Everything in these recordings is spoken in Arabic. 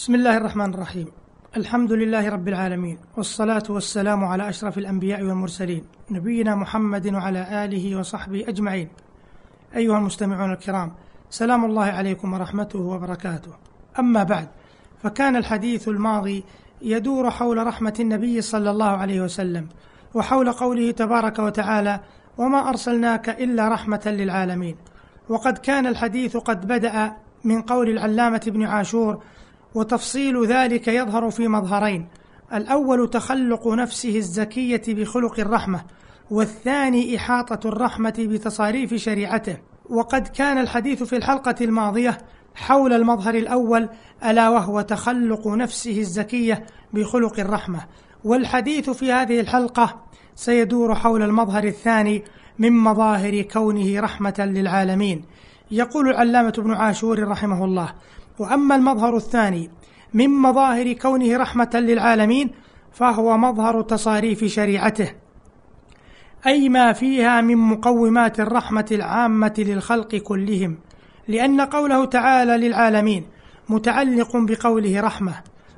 بسم الله الرحمن الرحيم. الحمد لله رب العالمين والصلاة والسلام على أشرف الأنبياء والمرسلين نبينا محمد وعلى آله وصحبه أجمعين. أيها المستمعون الكرام سلام الله عليكم ورحمته وبركاته. أما بعد فكان الحديث الماضي يدور حول رحمة النبي صلى الله عليه وسلم وحول قوله تبارك وتعالى وما أرسلناك إلا رحمة للعالمين وقد كان الحديث قد بدأ من قول العلامة ابن عاشور وتفصيل ذلك يظهر في مظهرين. الأول تخلق نفسه الزكية بخلق الرحمة والثاني إحاطة الرحمة بتصاريف شريعته. وقد كان الحديث في الحلقة الماضية حول المظهر الأول ألا وهو تخلق نفسه الزكية بخلق الرحمة. والحديث في هذه الحلقة سيدور حول المظهر الثاني من مظاهر كونه رحمة للعالمين. يقول العلامة ابن عاشور رحمه الله وأما المظهر الثاني من مظاهر كونه رحمة للعالمين فهو مظهر تصاريف شريعته. أي ما فيها من مقومات الرحمة العامة للخلق كلهم لأن قوله تعالى للعالمين متعلق بقوله رحمة.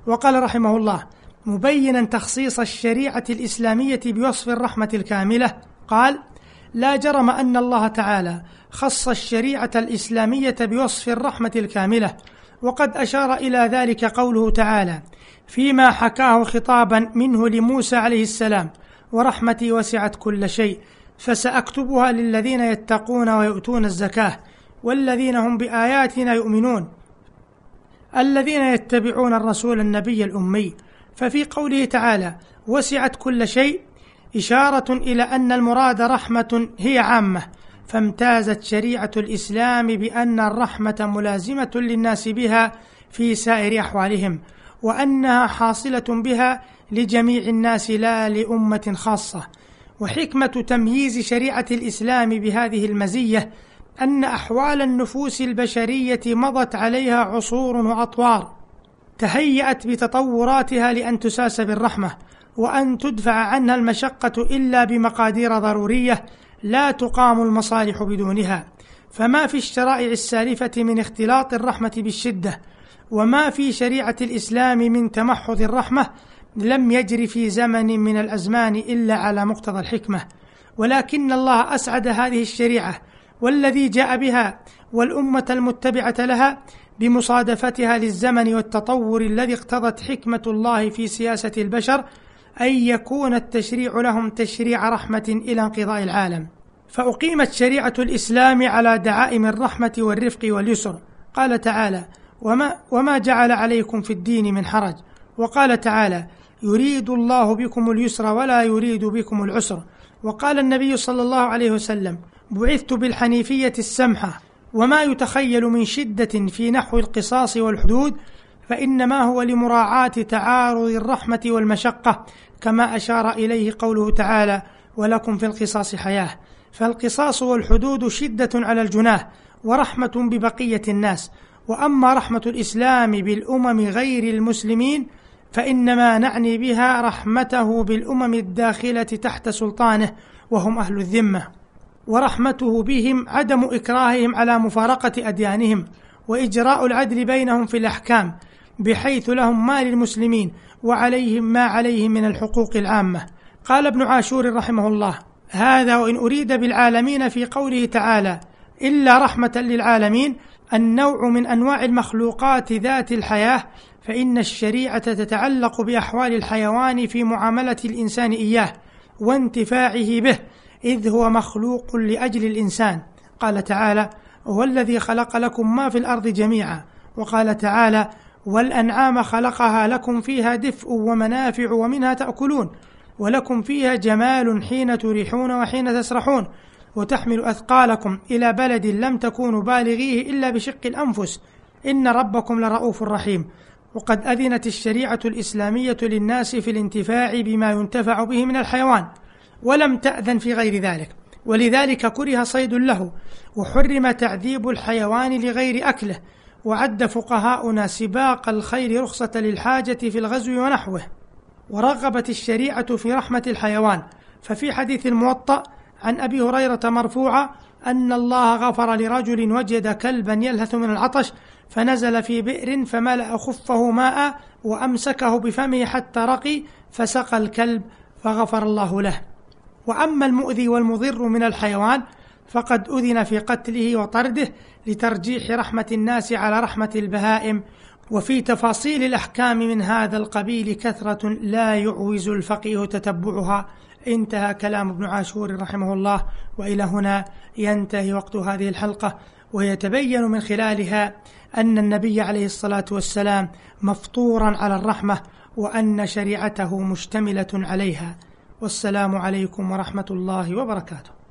وقال رحمه الله مبينا تخصيص الشريعة الإسلامية بوصف الرحمة الكاملة. قال لا جرم أن الله تعالى خص الشريعة الإسلامية بوصف الرحمة الكاملة وقد أشار إلى ذلك قوله تعالى فيما حكاه خطابا منه لموسى عليه السلام ورحمتي وسعت كل شيء فسأكتبها للذين يتقون ويؤتون الزكاة والذين هم بآياتنا يؤمنون الذين يتبعون الرسول النبي الأمي. ففي قوله تعالى وسعت كل شيء إشارة إلى أن المراد رحمة هي عامة فامتازت شريعة الإسلام بأن الرحمة ملازمة للناس بها في سائر أحوالهم وأنها حاصلة بها لجميع الناس لا لأمة خاصة. وحكمة تمييز شريعة الإسلام بهذه المزية أن أحوال النفوس البشرية مضت عليها عصور وأطوار. تهيأت بتطوراتها لأن تساس بالرحمة وأن تدفع عنها المشقة إلا بمقادير ضرورية لا تقام المصالح بدونها فما في الشرائع السالفة من اختلاط الرحمة بالشدة وما في شريعة الإسلام من تمحض الرحمة لم يجر في زمن من الأزمان إلا على مقتضى الحكمة. ولكن الله أسعد هذه الشريعة والذي جاء بها والأمة المتبعة لها بمصادفتها للزمن والتطور الذي اقتضت حكمة الله في سياسة البشر أن يكون التشريع لهم تشريع رحمة إلى انقضاء العالم. فأقيمت شريعة الإسلام على دعائم الرحمة والرفق واليسر. قال تعالى وما, وما جعل عليكم في الدين من حرج. وقال تعالى يريد الله بكم اليسر ولا يريد بكم العسر. وقال النبي صلى الله عليه وسلم بعثت بالحنيفية السمحة. وما يتخيل من شدة في نحو القصاص والحدود فإنما هو لمراعاة تعارض الرحمة والمشقة كما أشار إليه قوله تعالى ولكم في القصاص حياة فالقصاص والحدود شدة على الجناه ورحمة ببقية الناس. وأما رحمة الإسلام بالأمم غير المسلمين فإنما نعني بها رحمته بالأمم الداخلة تحت سلطانه وهم أهل الذمة. ورحمته بهم عدم إكراههم على مفارقة أديانهم وإجراء العدل بينهم في الأحكام. بحيث لهم ما للمسلمين وعليهم ما عليهم من الحقوق العامة. قال ابن عاشور رحمه الله هذا وإن أريد بالعالمين في قوله تعالى إلا رحمة للعالمين النوع من أنواع المخلوقات ذات الحياة فإن الشريعة تتعلق بأحوال الحيوان في معاملة الإنسان إياه وانتفاعه به إذ هو مخلوق لأجل الإنسان. قال تعالى هو الذي خلق لكم ما في الأرض جميعا. وقال تعالى والأنعام خلقها لكم فيها دفء ومنافع ومنها تأكلون ولكم فيها جمال حين تريحون وحين تسرحون وتحمل أثقالكم إلى بلد لم تكونوا بالغيه إلا بشق الأنفس. إن ربكم لرؤوف رحيم. وقد أذنت الشريعة الإسلامية للناس في الانتفاع بما ينتفع به من الحيوان ولم تأذن في غير ذلك. ولذلك كره صيد له وحرم تعذيب الحيوان لغير أكله. وعد فقهاؤنا سباق الخيل رخصة للحاجة في الغزو ونحوه ورغبت الشريعة في رحمة الحيوان. ففي حديث الموطأ عن أبي هريرة مرفوعة أن الله غفر لرجل وجد كلبا يلهث من العطش فنزل في بئر فملأ خفه ماء وأمسكه بفمه حتى رقي فسقى الكلب فغفر الله له. وأما المؤذي والمضر من الحيوان فقد أذن في قتله وطرده لترجيح رحمة الناس على رحمة البهائم وفي تفاصيل الأحكام من هذا القبيل كثرة لا يعوز الفقيه تتبعها. انتهى كلام ابن عاشور رحمه الله وإلى هنا ينتهي وقت هذه الحلقة. ويتبين من خلالها أن النبي عليه الصلاة والسلام مفطورا على الرحمة وأن شريعته مشتملة عليها. والسلام عليكم ورحمة الله وبركاته.